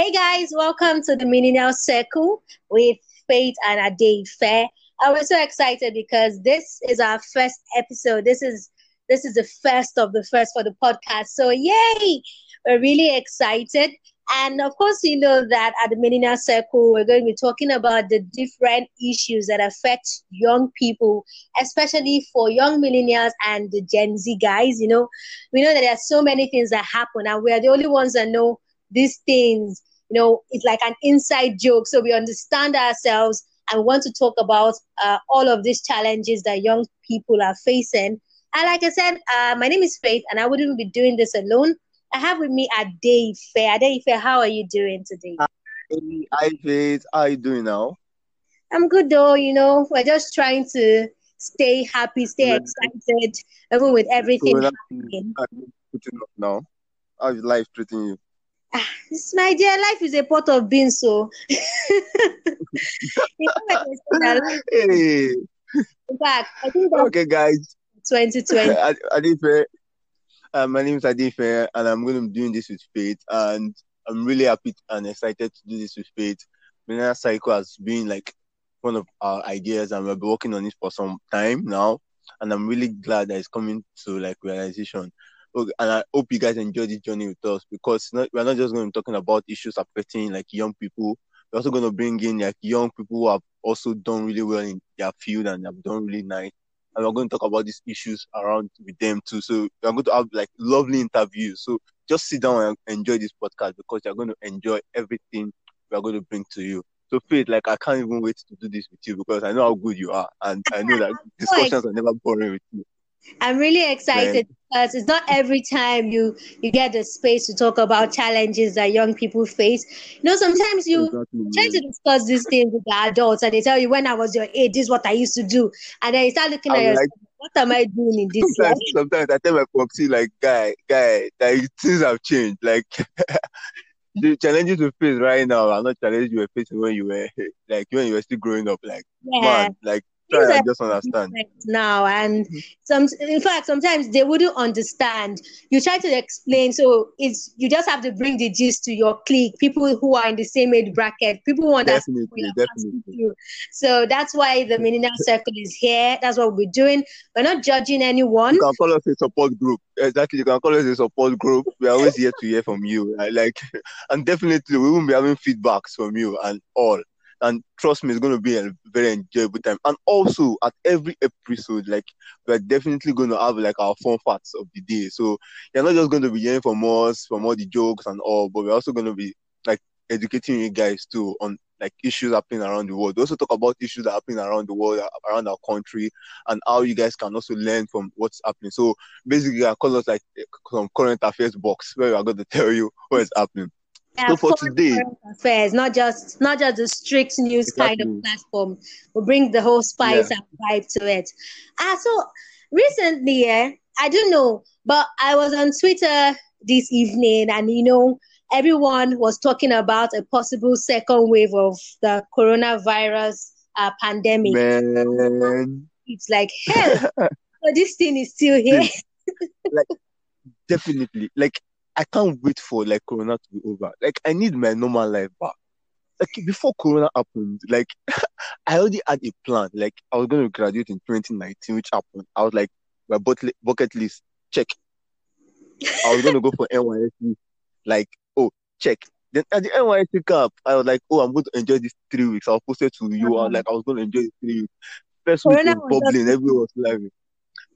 Hey guys, welcome to the Millennial Circle with Faith and Adeife. I was so excited because this is our first episode. This is this is the first of the first for the podcast. So yay! We're really excited. And of course, you know that at the Millennial Circle, we're going to be talking about the different issues that affect young people, especially for young millennials and the Gen Z guys. You know, we know that there are so many things that happen, and we are the only ones that know these things. You know, it's like an inside joke. So we understand ourselves and want to talk about uh, all of these challenges that young people are facing. And like I said, uh, my name is Faith, and I wouldn't be doing this alone. I have with me Ade Fair. How are you doing today? Hi, Faith. How are you doing now? I'm good though. You know, we're just trying to stay happy, stay Yeah. excited, even with everything happening. putting up now. How's life treating you? It's my dear life is a pot of beans, so you know when they say that life- Hey, in fact, I think okay, guys. 2020. Ad- Adeife, uh, my name is Adeife, and I'm going to be doing this with Faith, and I'm really happy and excited to do this with Faith. Millennial Circle has been like one of our ideas, and we've been working on it for some time now, and I'm really glad that it's coming to like realization. And I hope you guys enjoy this journey with us because not, we're not just going to be talking about issues affecting like young people. We're also going to bring in like young people who have also done really well in their field and have done really nice and we're going to talk about these issues around with them too. So we're going to have like lovely interviews. So just sit down and enjoy this podcast because you're going to enjoy everything we're going to bring to you. So Faith, like I can't even wait to do this with you because I know how good you are, and I know that discussions are never boring with you. I'm really excited because it's not every time you you get the space to talk about challenges that young people face. You know, sometimes you try to discuss these things with the adults and they tell you when I was your age, this is what I used to do. And then you start looking at I'm yourself, like- what am I doing in this life? Sometimes, sometimes I tell my popsy like, guy, guy, like things have changed. Like the challenges you face right now are not challenges you were facing when you were like when you were still growing up. Like Yeah. man, like try and just understand. now and mm-hmm. some in fact sometimes they wouldn't understand you try to explain so it's you just have to bring the gist to your clique people who are in the same age bracket people who understand Definitely, definitely. so that's why the mm-hmm. millennial circle is here that's what we're doing we're not judging anyone You can call us a support group. Exactly, you can call us a support group. We are always here to hear from you. Like, and definitely we will be having feedbacks from you and all. And trust me, it's going to be a very enjoyable time. And also, at every episode, like we're definitely going to have like our fun facts of the day. So you're not just going to be hearing from us, from all the jokes and all, but we're also going to be like educating you guys too on like issues happening around the world. We also talk about issues that are happening around the world, around our country, and how you guys can also learn from what's happening. So basically, I call us like some current affairs box where we are going to tell you what is happening. Yeah, So for today- affairs not just not just the strict news kind of platform. We bring the whole spice and vibe to it. Ah so recently eh, i don't know but i was on twitter this evening and you know everyone was talking about a possible second wave of the coronavirus uh, pandemic. Man, it's like hell so this thing is still here. Like, definitely. Like I can't wait for like Corona to be over. Like I need my normal life back. Like before Corona happened, like I already had a plan. Like I was going to graduate in 2019, which happened. I was like, my bucket list check. I was going to go for NYSC. Like, oh, check. Then at the NYSC camp, I was like, oh, I'm going to enjoy these three weeks. I was posted to you. I was uh-huh. like, I was going to enjoy three weeks. First week was bubbling, everyone was laughing.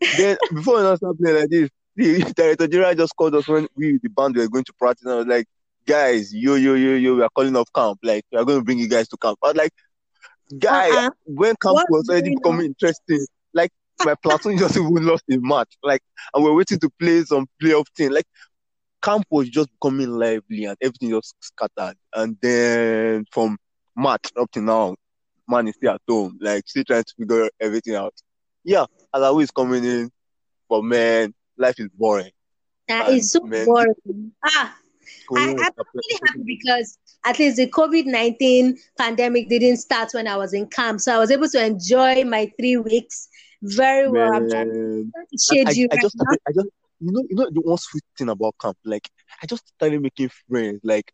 then before we not start playing like this, the director general just called us when we the band were going to practice. And I was like, guys, yo, yo, yo, yo, we are calling off camp. Like, we are going to bring you guys to camp. I was like, guy, Uh-uh. when camp What's was already becoming interesting, like my platoon just even lost a match. Like, and we're waiting to play some playoff thing. Like, camp was just becoming lively and everything just scattered. And then from March up to now, man is still at home, like still trying to figure everything out. Yeah, Alawi is coming in, but man, life is boring. That is so Man. boring ah I, I'm really happy because at least the COVID 19 pandemic didn't start when I was in camp. So I was able to enjoy my three weeks very well. I'm trying to shade I, you I right just now. I just you know you know the one sweet thing about camp like I just started making friends like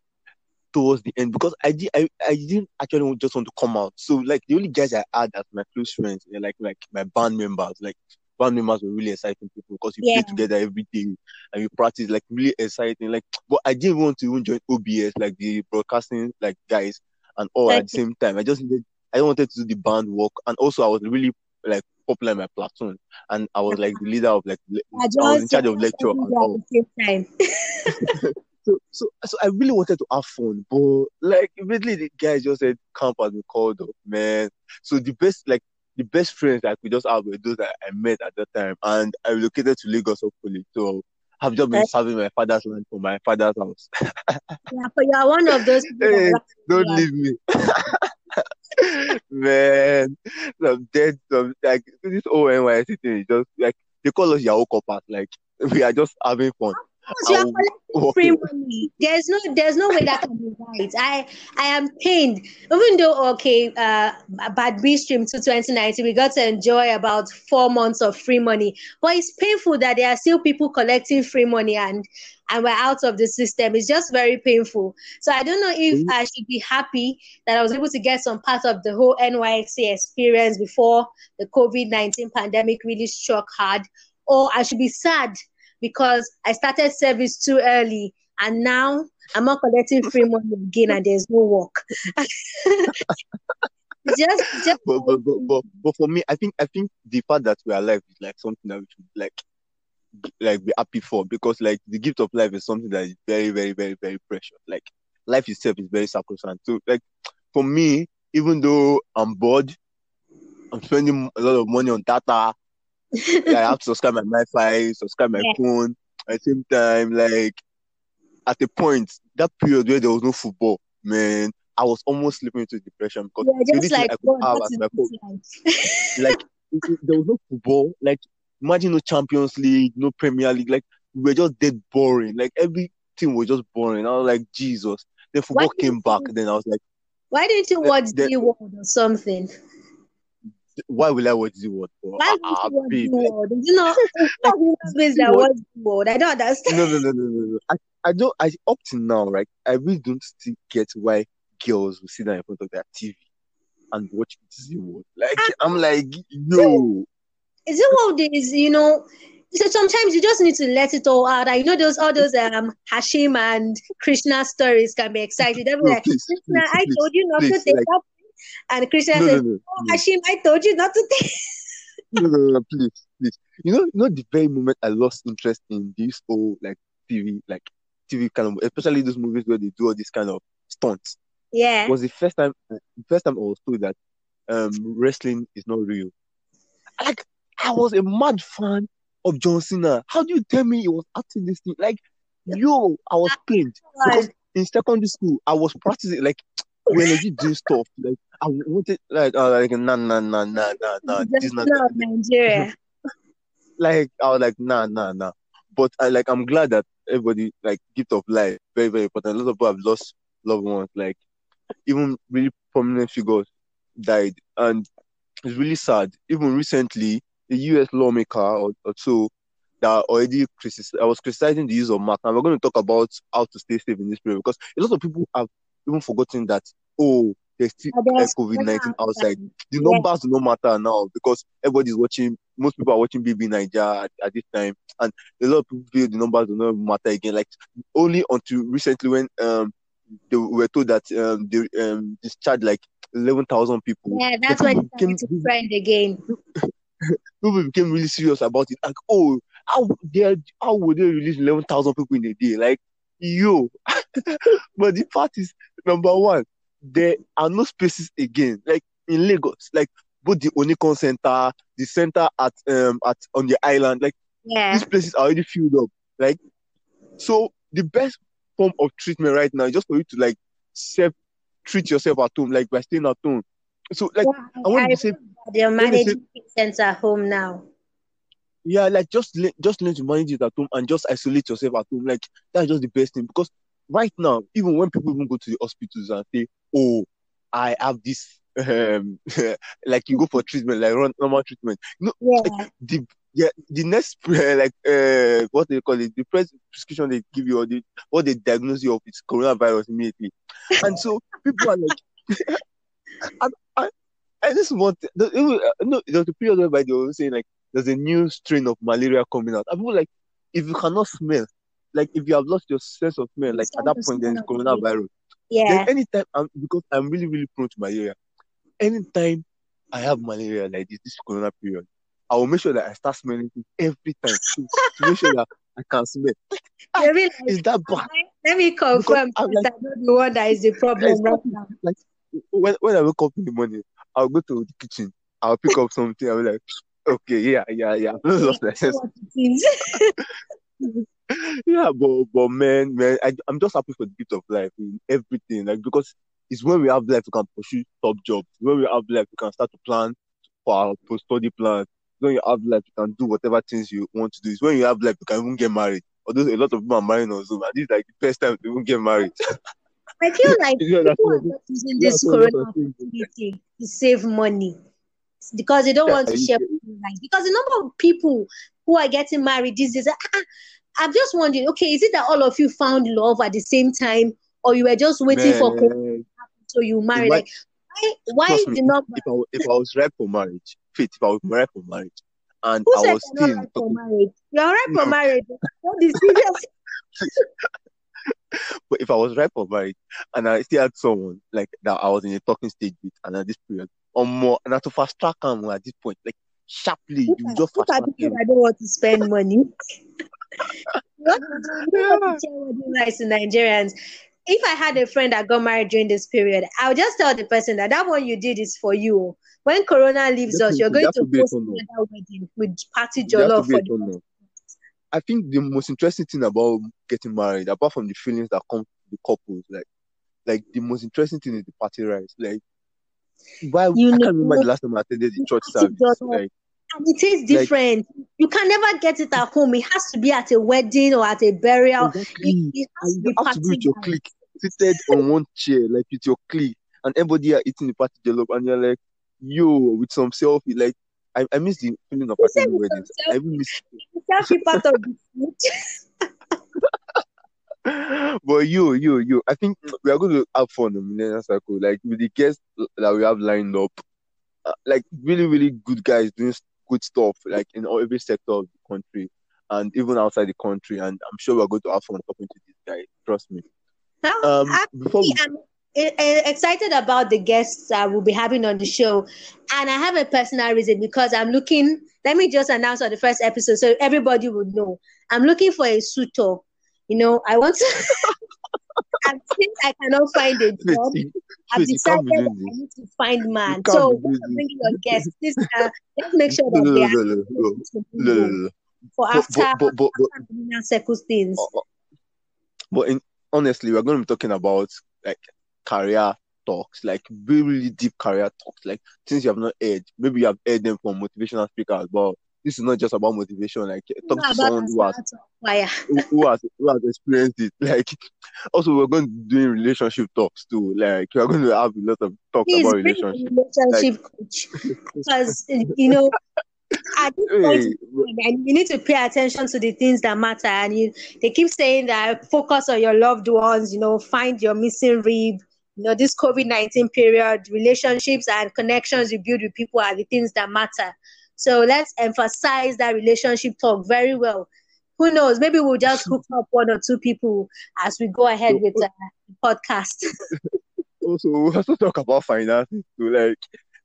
towards the end because I did I, I didn't actually just want to come out. So like the only guys I had as my close friends, like like my band members, like band members were really exciting people because you Yeah. play together every day and you practice like really exciting. Like but I didn't want to even join OBS like the broadcasting like guys and all at the same time. I just needed I wanted to do the band work and also I was really like popular in my platoon and I was like the leader of like le- I I was in charge of lecture and all. at the same time. So, so, so I really wanted to have fun, but like immediately the guys just said camp has been called up, man. So the best, like the best friends I could just have were those that I met at that time, and I relocated to Lagos hopefully. So I've just been serving my father's land for my father's house. Yeah, but you are one of those people Hey, don't yeah. leave me, man. I'm dead. Some like this whole NYSC thing is just like they call us Yahoo corpers. Like we are just having fun. You are collecting free money. There's no, there's no way that can be right. I, I am pained. Even though okay, uh, Batch B Stream to 2019, we got to enjoy about four months of free money. But it's painful that there are still people collecting free money and and we're out of the system. It's just very painful. So I don't know if Mhm. I should be happy that I was able to get some part of the whole NYSC experience before the COVID 19 pandemic really struck hard, or I should be sad because I started service too early and now I'm not collecting free money again and there's no work. just, just but, but, but, but, but for me, I think I think the fact that we are alive is like something that we should like like be happy for because like the gift of life is something that is very very very very precious. Like life itself is very sacrosanct. So like for me, even though I'm bored, I'm spending a lot of money on data. Like, I have to subscribe my Wi-Fi, subscribe my Yeah. phone. At the same time, like at the point, that period where there was no football, man, I was almost slipping into depression because yeah, just like I could God, have as my phone like there was no football. Like imagine no Champions League, no Premier League. Like we were just dead boring. Like everything was just boring. I was like Jesus. Then football came back. you- Then I was like, Why didn't you watch the- the World or something? Why will I watch the world? For? Why Ah, you watch babe. the World? You know beings watch the World? I don't understand. No, no, no, no, no, no. I, I don't. I up to now, right? I really don't still get why girls will sit down in front of their TV and watch Zee World. Like I'm like, yo, Is it what it is? You know, so sometimes you just need to let it all out. I know those all those um Hashim and Krishna stories can be exciting. They'll be no, like, please, Krishna, please, I please. told you not to take like- that. And Krishna No, says, no, oh, no. Hashim, I told you not to take. no, no, no, please, please. You know, you know, the very moment I lost interest in this whole like TV, like TV kind of, especially those movies where they do all this kind of stunts, Yeah. was the first time, the first time I was told that um wrestling is not real. Like I was a mad fan of John Cena. How do you tell me he was acting this thing? Like, yo, I was pained because in secondary school I was practicing like were legit doing stuff. Like I wanted like uh, like nah nah nah nah nah nah. This not of Nigeria. like I was like, nah, nah, nah. But I like I'm glad that everybody like gift of life, very, very important. A lot of people have lost loved ones, like even really prominent figures died. And it's really sad. Even recently, the US lawmaker or, or so that already criticized, I was criticizing the use of mask. And we're going to talk about how to stay safe in this period because a lot of people have even forgotten that, oh, there's still COVID 19 corona outside the numbers do not matter now because everybody's watching. Most people are watching BB Naija at, at this time, and a lot of people feel the numbers do not matter again. Like only until recently when um they were told that um they um discharged like eleven thousand people. Yeah, that's when it became, to trend again. people became really serious about it. Like, oh, how they how would they release eleven thousand people in a day? Like, yo. but the fact is, number one, there are no spaces again. Like in Lagos, like both the Onikan Center, the center at um at on the island, like Yeah. these places are already filled up. Like, so the best form of treatment right now is just for you to like self treat yourself at home, like by staying at home. So like Yeah, I want to say they're when they say- managing patients at home now. yeah, like just le- just learn to manage it at home and just isolate yourself at home. Like that's just the best thing because right now, even when people even go to the hospitals and say, "Oh, I have this um, like you go for treatment, like normal treatment. No, Yeah. like the yeah, the next uh, like uh, what they call it, the first prescription they give you or the what they diagnose you of is coronavirus immediately, and so people are like, and, and, and this one, the- was, uh, no, there was a period whereby they were saying like there's a new strain of malaria coming out. And people like, if you cannot smell, like if you have lost your sense of smell, like at that point, then it's coronavirus. Yeah. Then anytime I'm because I'm really really prone to malaria. Anytime I have malaria like this, this corona period, I will make sure that I start smelling things every time to, to make sure that I can smell. Be like, Is that bad? let me confirm I'm that like- I'm not the one that is the problem right now. Like When when I wake up in the morning, I'll go to the kitchen. I'll pick up something. I'll be like, okay, yeah, yeah, yeah. I've lost my sense. What it is. Yeah, but but man, man, I, I'm just happy for the gift of life in everything. Like because it's when we have life we can pursue top jobs. When we have life we can start to plan for our post study plans. When you have life you can do whatever things you want to do. It's when you have life you can even get married. Although a lot of people are marrying on Zoom, and this is like the first time to even get married. I feel like people are not using this a corona opportunity to save money because they don't Yeah, want to share Because the number of people who are getting married these days, ah, ah, I'm just wondering, okay, is it that all of you found love at the same time, or you were just waiting for corona so you marry? might- Like, why? Why me, number? if I, if I was ripe for marriage, fit, if I was ripe for marriage, and Who I was you're still right for talking, marriage? You're right for marriage. Be serious. but if I was ripe for marriage and I still had someone like that I was in a talking stage with, and at this period, or more, and I had to fast track them at this point, like sharply, you just fast track them. that don't want to spend money. You want to, you don't want to share wedding rights to Nigerians. If I had a friend that got married during this period, I would just tell the person that that one you did is for you. When Corona leaves us, you're going to host another wedding with party There has to jollof for the. I think the most interesting thing about getting married, apart from the feelings that come to the couples, like like the most interesting thing is the party rice. Like why You I know, can't remember the last time I attended the church service. Like and it is Like- different. you can never get it at home. It has to be at a wedding or at a burial. exactly. It, has to And you have to be with your clique, seated on one chair, like with your clique, and everybody are eating the party jollof, and you're like, yo, with some selfie. Like, I, I miss the feeling of attending weddings. I even miss. Be part of the food. but you, you, you, I think we are going to have fun in Millennial Circle, like with the guests that we have lined up, uh, like really, really good guys doing good stuff, like in every sector of the country and even outside the country. And I'm sure we're going to have fun talking to these guys. Trust me. Um, actually, before we, I'm e- e- excited about the guests that we'll be having on the show. And I have a personal reason because I'm looking, let me just announce on the first episode so everybody would know. I'm looking for a suitor. You know, I want to, I cannot find a job, I've Faith, you can't decided be that doing I need to find man. So be when doing you're this. bringing your guests, please, uh, let's make sure that they are no, no, no, to no, no, mingle no, no. for But, after, but, but, but, but, after Millennial Circles things. Uh, But in, honestly, we're going to be talking about like career talks, like really, really deep career talks, like things you have not heard. Maybe you have heard them from motivational speakers, but this is not just about motivation. Like eh, talk Not to someone who has aspirants of fire. who, who has who has experienced it. Like also, we're going to do relationship talks too. Like we're going to have a lot of talks Please about relationship. relationship coach because you know at this point Hey, and you need to pay attention to the things that matter and you they keep saying that focus on your loved ones you know find your missing rib you know this covid-19 period relationships and connections you build with people are the things that matter so let's emphasize that relationship talk very well who knows maybe we'll just hook up one or two people as we go ahead with uh, the podcast also we have to talk about finances too, like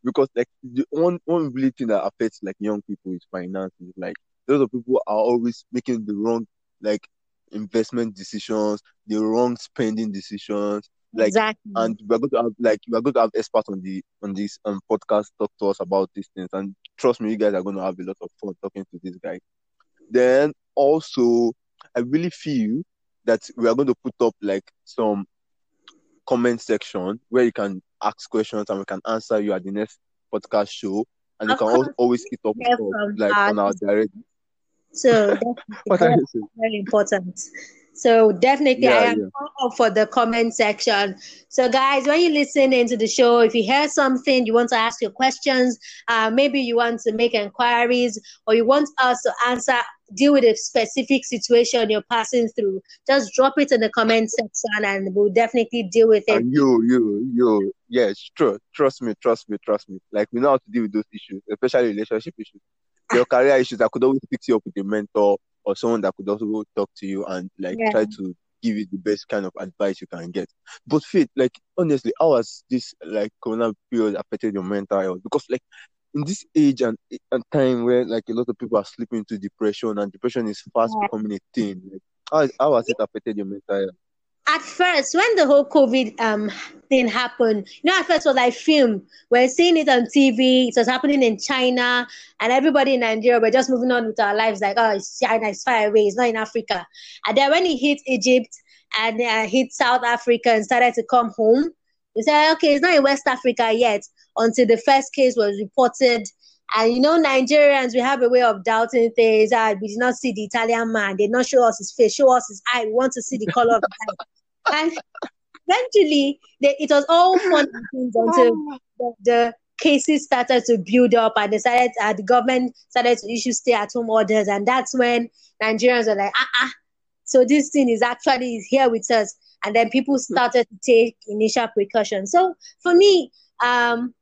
because like the one one really thing that affects like young people is finances. Like those of people are always making the wrong like investment decisions, the wrong spending decisions. Like exactly and we're going to have like we're going to have experts on the on this um podcast talk to us about these things. And trust me, you guys are going to have a lot of fun talking to this guy. Then also, I really feel that we are going to put up like some comment section where you can ask questions and we can answer you at the next podcast show. And you can always hit up like on our direct. So that's are you saying? very important. So definitely, yeah, I am yeah. for the comment section. So guys, when you listen into the show, if you hear something, you want to ask your questions, uh, maybe you want to make inquiries, or you want us to answer, deal with a specific situation you're passing through, just drop it in the comment section, and we'll definitely deal with it. And you, you, you, yes, trust, trust me, trust me, trust me. Like we know how to deal with those issues, especially relationship issues. Your career issues, I could always fix you up with a mentor or someone that could also talk to you and like yeah. try to give you the best kind of advice you can get. But Faith, like honestly, how has this like corona period affected your mental health? Because like in this age and, and time where like a lot of people are slipping into depression and depression is fast yeah. becoming a thing, like how, how has it affected your mental health? At first, when the whole COVID um thing happened, you know, at first was like film. We're seeing it on TV. It was happening in China, and everybody in Nigeria were just moving on with our lives. Like, oh, it's China, it's far away. It's not in Africa. And then when it hit Egypt and uh, hit South Africa and started to come home, we said, okay, it's not in West Africa yet. Until the first case was reported and you know, Nigerians, we have a way of doubting things. Uh, we did not see the Italian man. They did not show us his face, show us his eye. We want to see the color of the eye. And eventually, they, it was all fun until the, the, cases started to build up and decided uh, the government started to issue stay-at-home orders. And that's when Nigerians were like, ah, ah. So this thing is actually here with us. And then people started to take initial precautions. So for me, um,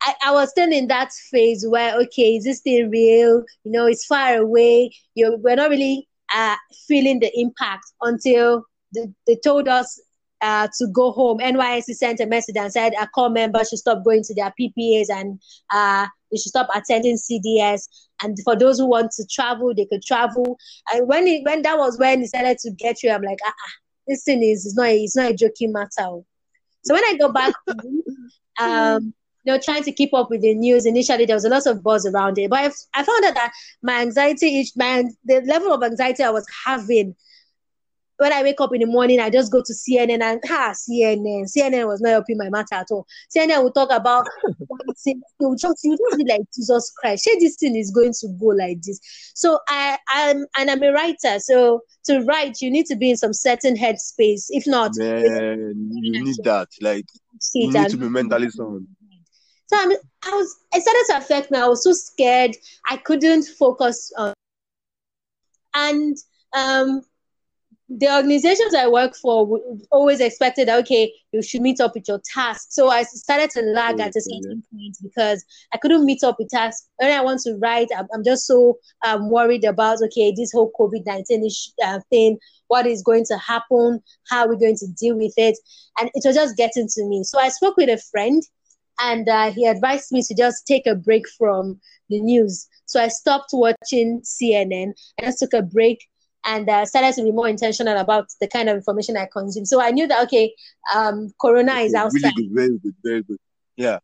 I, I was still in that phase where okay, is this thing real? You know, it's far away. You're, we're not really uh, feeling the impact until the, they told us uh, to go home. NYSC sent a message and said a corps members should stop going to their PPAs and uh, they should stop attending CDS. And for those who want to travel, they could travel. And when it, when that was when he started to get you, I'm like, ah, ah this thing is it's not it's not a joking matter. So when I go back um, you know, trying to keep up with the news. Initially, there was a lot of buzz around it, but I, I found out that my anxiety, my the level of anxiety I was having when I wake up in the morning, I just go to CNN and ha CNN. CNN was not helping my matter at all. CNN will talk about will talk to you, don't be like Jesus Christ. Say this thing is going to go like this. So I I'm and I'm a writer. So to write, you need to be in some certain headspace. If not, Man, you need that. Like you need to be mentally sound. So I'm, I was, it started to affect me. I was so scared. I couldn't focus on, and um, the organizations I work for always expected, that okay, you should meet up with your task. So I started to lag at a certain point because I couldn't meet up with tasks. When I want to write, I'm, I'm just so um, worried about, okay, this whole COVID 19 uh, thing, what is going to happen, how are we going to deal with it? And it was just getting to me. So I spoke with a friend and uh, he advised me to just take a break from the news. So I stopped watching CNN and just took a break and uh, started to be more intentional about the kind of information I consume. So I knew that okay, um, Corona okay, is outside. Really good, very good, very good. Yeah.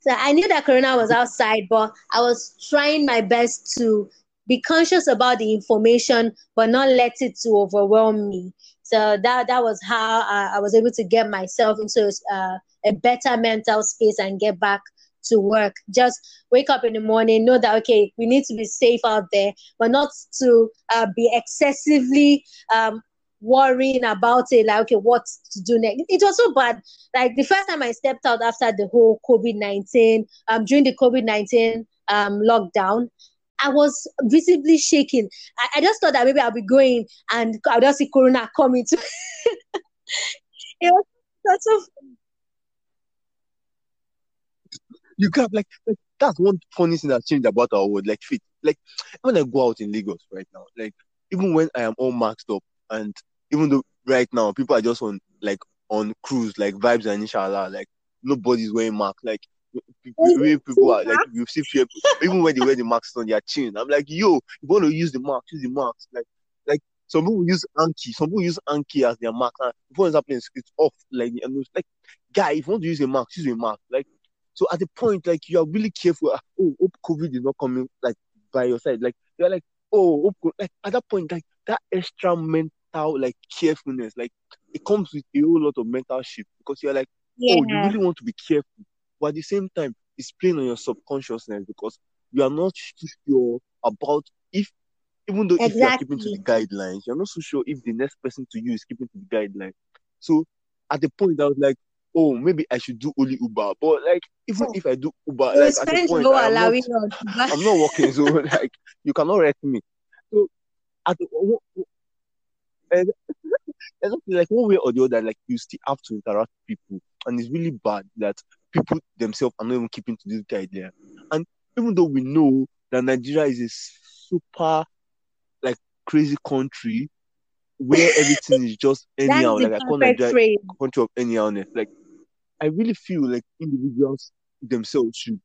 So I knew that Corona was outside, but I was trying my best to be conscious about the information, but not let it to overwhelm me. So that that was how uh, I was able to get myself into uh, a better mental space and get back to work. Just wake up in the morning, know that okay, we need to be safe out there, but not to uh, be excessively um, worrying about it. Like okay, what to do next? It was so bad. Like the first time I stepped out after the whole COVID nineteen, um, during the COVID nineteen um lockdown. I was visibly shaking. I, I, just thought that maybe I'll be going and I'll just see Corona coming to. it was so you can't like, like that's one funny thing that changed about our world. Like fit. Like when I go out in Lagos right now, like even when I am all maxed up, and even though right now people are just on like on cruise, like vibes and inshallah, like nobody's wearing masks. Like oh, people, people are like you see people even when they wear the masks on their chin. I'm like, yo, you want to use the mask, use the mask. Like like some people use Anki, some people use Anki as their mask. And before it's happening, it's off. Like and it's like guy, if you want to use a mask, use a mask. Like so at the point, like you are really careful. Ah, oh, hope COVID is not coming like by your side. Like you're like, oh, hope, like at that point, like that extra mental like carefulness, like it comes with a whole lot of mental shift because you're like, yeah. oh, you really want to be careful, but at the same time, it's playing on your subconsciousness because you are not sure about if even though if you are keeping to the guidelines, you're not so sure if the next person to you is keeping to the guidelines. So at the point, I was like, oh, maybe I should do only Uber. But like, even So if I do Uber, you like at the point, no I am not. I'm not working, so like, you cannot wreck me. So at the, and exactly eh, like one way or the other, like you still have to interact with people, and it's really bad that people themselves are not even keeping to this guideline. And even though we know that Nigeria is a super like crazy country where everything is just anyhow, like I call Nigeria phrase. country of anyhowness. Like I really feel like individuals themselves should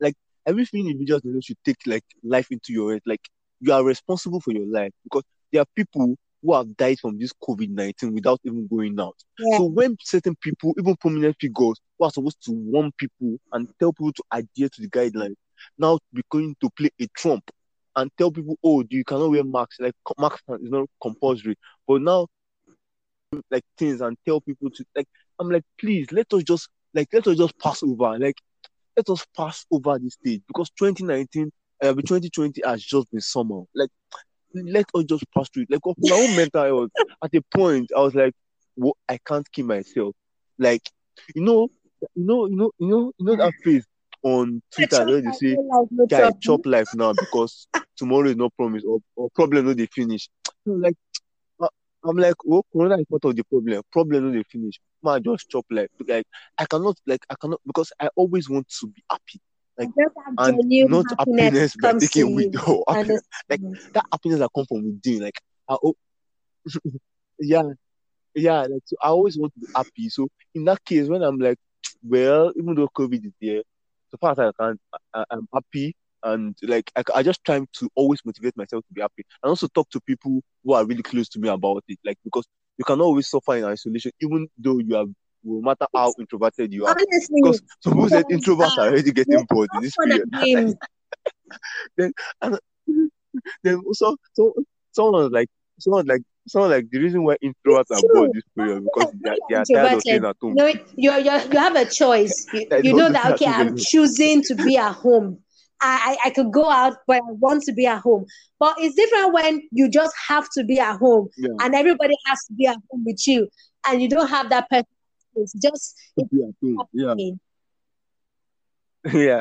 like feel individuals themselves should take like life into your head. Like you are responsible for your life because there are people who have died from this COVID nineteen without even going out. Yeah. So when certain people, even prominent figures who are supposed to warn people and tell people to adhere to the guidelines, now be going to play a trump and tell people, oh, you cannot wear masks. Like co- mask is not compulsory. But now like things and tell people to like I'm like, please let us just like let us just pass over. Like let us pass over this stage because 2019 uh, 2020 has just been summer. Like let us just pass through it. Like my own mental health, at a point I was like, well, I can't kill myself. Like, you know, you know, you know, you know, you know that phrase on Twitter where they say, no life, no guy, chop life now because tomorrow is no promise or, or problem no they finish. So like I'm like, oh, Corona is part of the problem. Problem no they finish. Man, just chop life. Like I cannot, like I cannot because I always want to be happy. Like and not happiness happiness by taking you. Oh, happiness, like that happiness that come from within. Like I, oh, yeah, yeah. Like so, I always want to be happy. So in that case, when I'm like, well, even though COVID is there, so far as I can, I, I'm happy. And like I, I just try to always motivate myself to be happy, and also talk to people who are really close to me about it. Like because you cannot always suffer in isolation, even though you are, no matter how introverted you are. Honestly, Because some people said introverts are already getting bored in this period. then and then also so someone was like someone like someone like the reason why introverts are bored this period because they are, they are tired of staying at home. you know, you you you have a choice. You, you know that that okay, I'm choosing to be at home. I, I could go out, but I want to be at home. But it's different when you just have to be at home, Yeah, and everybody has to be at home with you, and you don't have that person. It's just it's be at home. Yeah, yeah.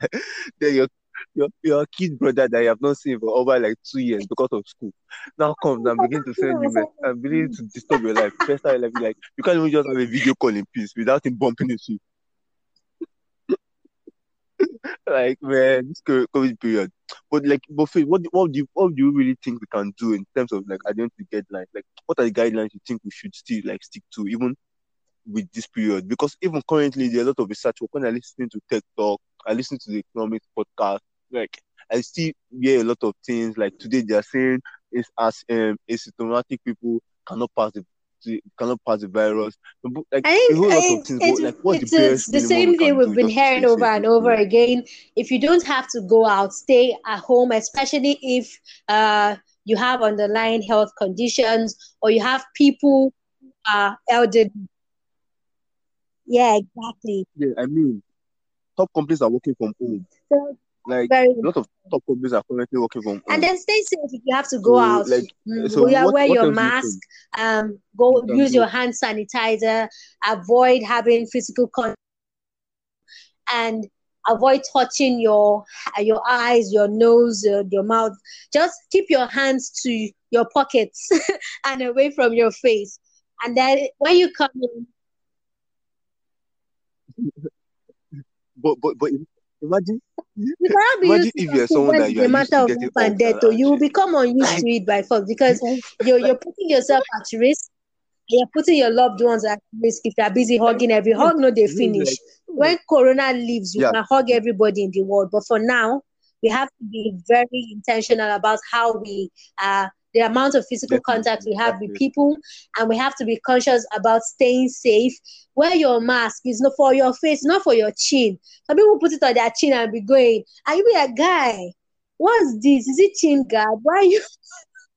Then your your your kid brother that you have not seen for over like two years because of school now comes and begin to send you mess and begin to disturb your life. First time life, like you can't even just have a video call in peace without him bumping into you. like man, this COVID period. But like, but what what do you what do you really think we can do in terms of like identity guidelines? Like, what are the guidelines you think we should still like stick to, even with this period? Because even currently, there's a lot of research. When I listen to Tech Talk, I listen to the economics podcast. Like, I still hear a lot of things. Like today, they are saying it's as um asymptomatic people cannot pass the the- cannot pass the virus. But, Like I think I think things. It's like, what's it's, the it's the same thing we've been hearing over and over again. If you don't have to go out, stay at home, especially if uh you have underlying health conditions or you have people who are elderly. Yeah, exactly. Yeah, I mean, top companies are working from home. So Like very a lot of top companies are currently working from and then stay safe if you have to go So out. like, Mm, so wear, what wear what your you mask. think Um, go use your hand sanitizer. Avoid having physical contact and avoid touching your your eyes, your nose, uh, your mouth. Just keep your hands to your pockets and away from your face. And then when you come in, But but but imagine you cannot be imagine used to if you're someone that it's you a are used matter to of life and death. So you will become unused to it by force because you you're you're putting yourself at risk. You're putting your loved ones at risk if you're busy hugging every hug, no, they finish. oh, When Corona leaves, you yeah, can hug everybody in the world. But for now, we have to be very intentional about how we uh the amount of physical contact we have with people, and we have to be conscious about staying safe. Wear your mask. It's not for your face, not for your chin. Some people put it on their chin and be going, "Are you a guy. What's this? Is it chin guard? Why you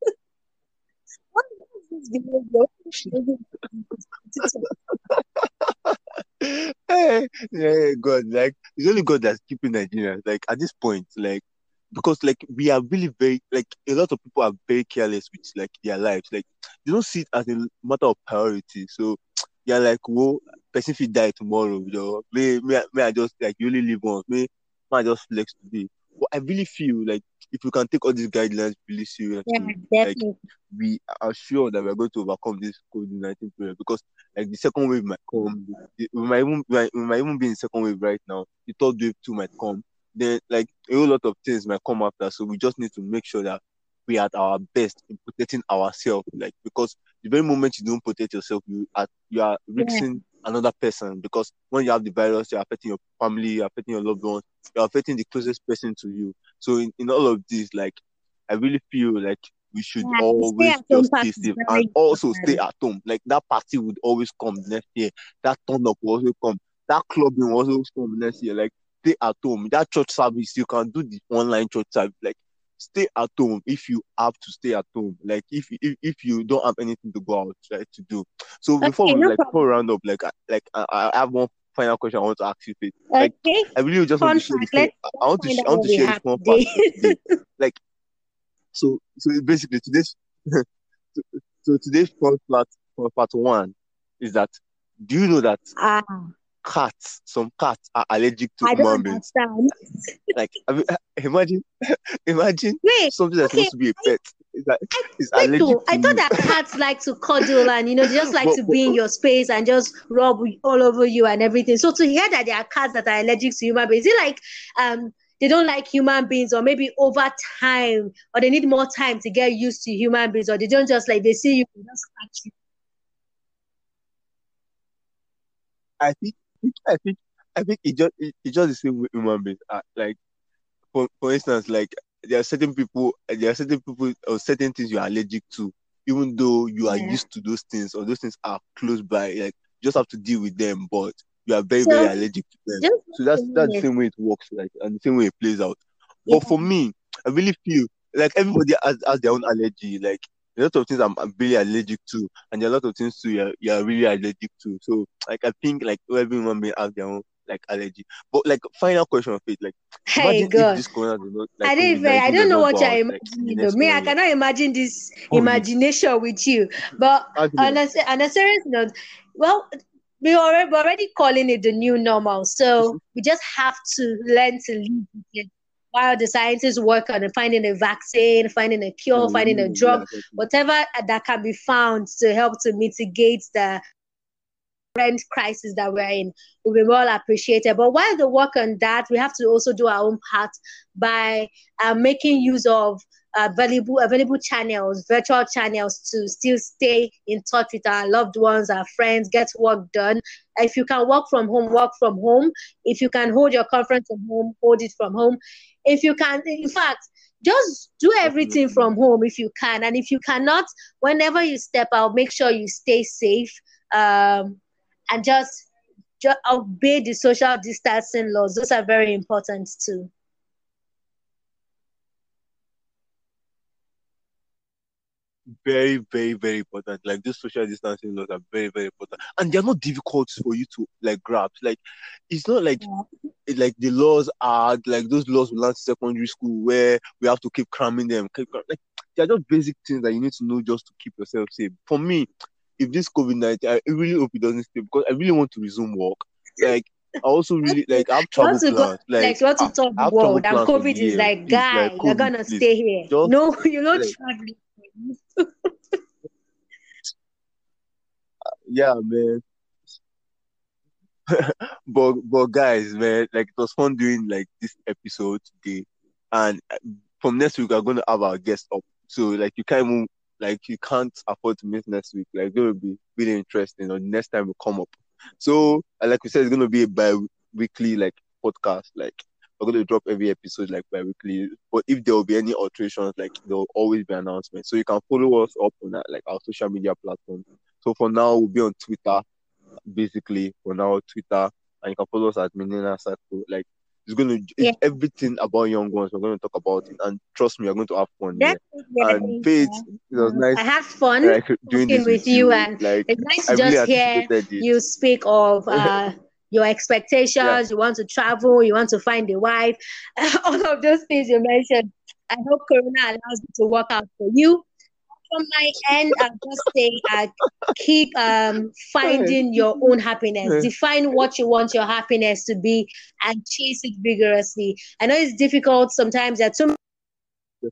what is this behavior? Hey, yeah, God, like it's only God that's keeping Nigerians. Like at this point, like because like we are really very like a lot of people are very careless with like their lives. Like they don't see it as a matter of priority. So you're like, whoa, person if die tomorrow, you know, may, may, may I just like you only live once, may, may I just flex today. But I really feel like if we can take all these guidelines really seriously, Yeah, like we are sure that we're going to overcome this COVID nineteen period because like the second wave might come. We might even we might, we might even be in second wave right now. The third wave too might come. Then like a whole lot of things might come after. So we just need to make sure that we are at our best in protecting ourselves. Like because the very moment you don't protect yourself, you are you are risking another person because when you have the virus, you're affecting your family, you're affecting your loved ones, you're affecting the closest person to you. So in, in all of this, like I really feel like we should Yeah, always stay-at-home just stay safe and also stay at home. Like that party would always come next year. That turn up will also come. That clubbing will also come next year. Like stay at home. That church service, you can do the online church service. Like stay at home if you have to stay at home. Like if if, if you don't have anything to go out right, to do. So before Okay, we no like before problem. we round up, like I, like I, I have one final question I want to ask you. Faith. Like Okay, I really just want fun to share this. I want to I want to share this one today. Like so so basically today's so, so today's first part part one is that do you know that Ah, cats some cats are allergic to I human beings? Like I mean, imagine imagine Wait, something that's okay, supposed to be a pet is that I allergic though. I thought that cats like to cuddle and you know they just like But, to but be in your space and just rub all over you and everything. So to hear that there are cats that are allergic to human beings, is it like um they don't like human beings or maybe over time or they need more time to get used to human beings or they don't just like they see you just catch you. I think I think I think it just it, it's just the same with human beings. Uh, like for for instance, like there are certain people there are certain people or certain things you are allergic to, even though you are Yeah. used to those things or those things are close by. Like you just have to deal with them, but you are very very allergic to them. So that's that's the same way it works, like and the same way it plays out. Yeah. But for me, I really feel like everybody has, has their own allergy. Like a lot of things I'm, I'm really allergic to, and there are a lot of things too you're, you're really allergic to. So like I think like everyone may have their own like allergy. But like final question of it, like Hey God. this corona not like I don't even, I don't know what you're like imagining though. Me, I cannot imagine this you imagination with you. But how do you on a, on a serious note, well, we already we're already calling it the new normal. So we just have to learn to live with it while the scientists work on finding a vaccine, finding a cure, Oh, finding a drug, whatever that can be found to help to mitigate the current crisis that we're in will be well appreciated. But while they work on that, we have to also do our own part by uh, making use of available available channels, virtual channels to still stay in touch with our loved ones, our friends, get work done. If you can work from home, work from home. If you can hold your conference from home, hold it from home. If you can, in fact, just do everything from home if you can. And if you cannot, whenever you step out, make sure you stay safe. Um, and just just obey the social distancing laws. Those are very important too. Very, very, very important. Like these social distancing laws are very, very important. And they're not difficult for you to like grasp. Like it's not like Yeah. like the laws are like those laws we learn in secondary school where we have to keep cramming them. Keep cram- like they're just basic things that you need to know just to keep yourself safe. For me, if this COVID nineteen, I really hope it doesn't stay because I really want to resume work. Like I also really like I have You travel to go plans. like Like you want to the world, and plans COVID is like, Please, guy, like you're gonna please. stay here. Just No, you're not like traveling. Yeah, man. But but guys, man, like it was fun doing like this episode today, and uh, from next week we're to have our guest up. So like you can't like you can't afford to miss next week. Like going to be really interesting. Or next time we come up. So uh, like we said, it's to be a bi-weekly like podcast. Like we're going to drop every episode like bi-weekly. But if there will be any alterations, like there will always be announcements. So you can follow us up on that, like our social media platforms. So for now, we'll be on Twitter basically for now Twitter, and you can follow us at Millennial Circle. Like it's going to Yeah, it's everything about young ones. We're going to talk about it, and trust me, you're going to have fun definitely. And Faith, it was nice I had fun like doing this with with you, and Like it's nice to really just hear it. you speak of uh, your expectations, yeah. you want to travel, you want to find a wife, all of those things you mentioned. I hope Corona allows it to work out for you. From my end, I'll just say uh, keep um, finding your own happiness. Define what you want your happiness to be and chase it vigorously. I know it's difficult sometimes. There are too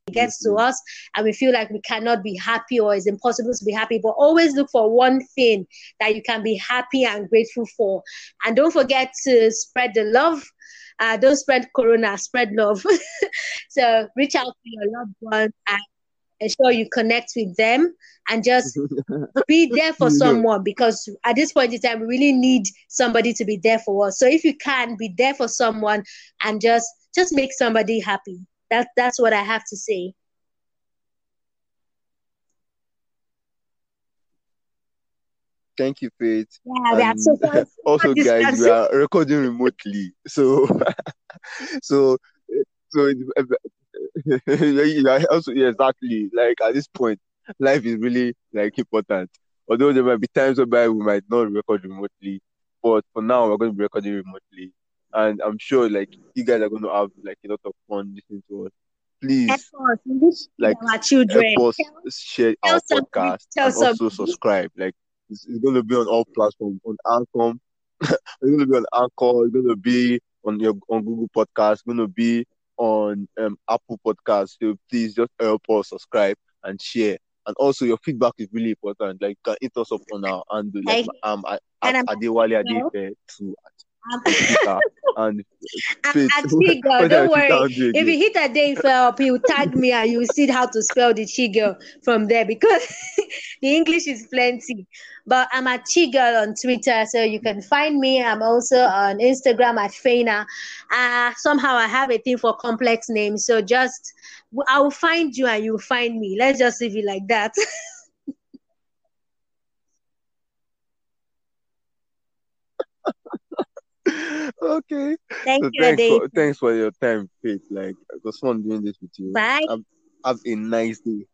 it gets to us and we feel like we cannot be happy or it's impossible to be happy but always look for one thing that you can be happy and grateful for. And don't forget to spread the love. Uh, don't spread corona spread love. So reach out to your loved ones and ensure you connect with them and just be there for someone because at this point in time we really need somebody to be there for us. So if you can be there for someone and just just make somebody happy that that's what I have to say. Thank you, Faith. Yeah, that's so also, guys, we are recording remotely, so so so yeah, also yeah, exactly. Like at this point, life is really like important. Although there might be times whereby we might not record remotely, but for now we're going to be recording remotely and I'm sure like you guys are going to have like a lot of fun listening to us. Please, us, like our children, help us share our podcast and also subscribe. Like it's, it's, going to be on all platforms on Anchor. it's going to be on Anchor. It's going to be on your on Google Podcast. It's going to be on um, Apple Podcast. So please just help us subscribe and share. And also, your feedback is really important. Like, you can hit us up on our handle. Like, um, at, at Adewale Adeife and Chigo, don't worry. If you hit a day up, you tag me and you see how to spell the Chigo from there because the English is plenty. But I'm a Chigirl on Twitter, so you can find me. I'm also on Instagram at Faina. Uh, somehow I have a thing for complex names, so just I will find you and you will find me. Let's just leave it like that. Okay. Thank so you. Thanks for, thanks for your time, Faith. Like it was fun doing this with you. Bye. Have, have a nice day.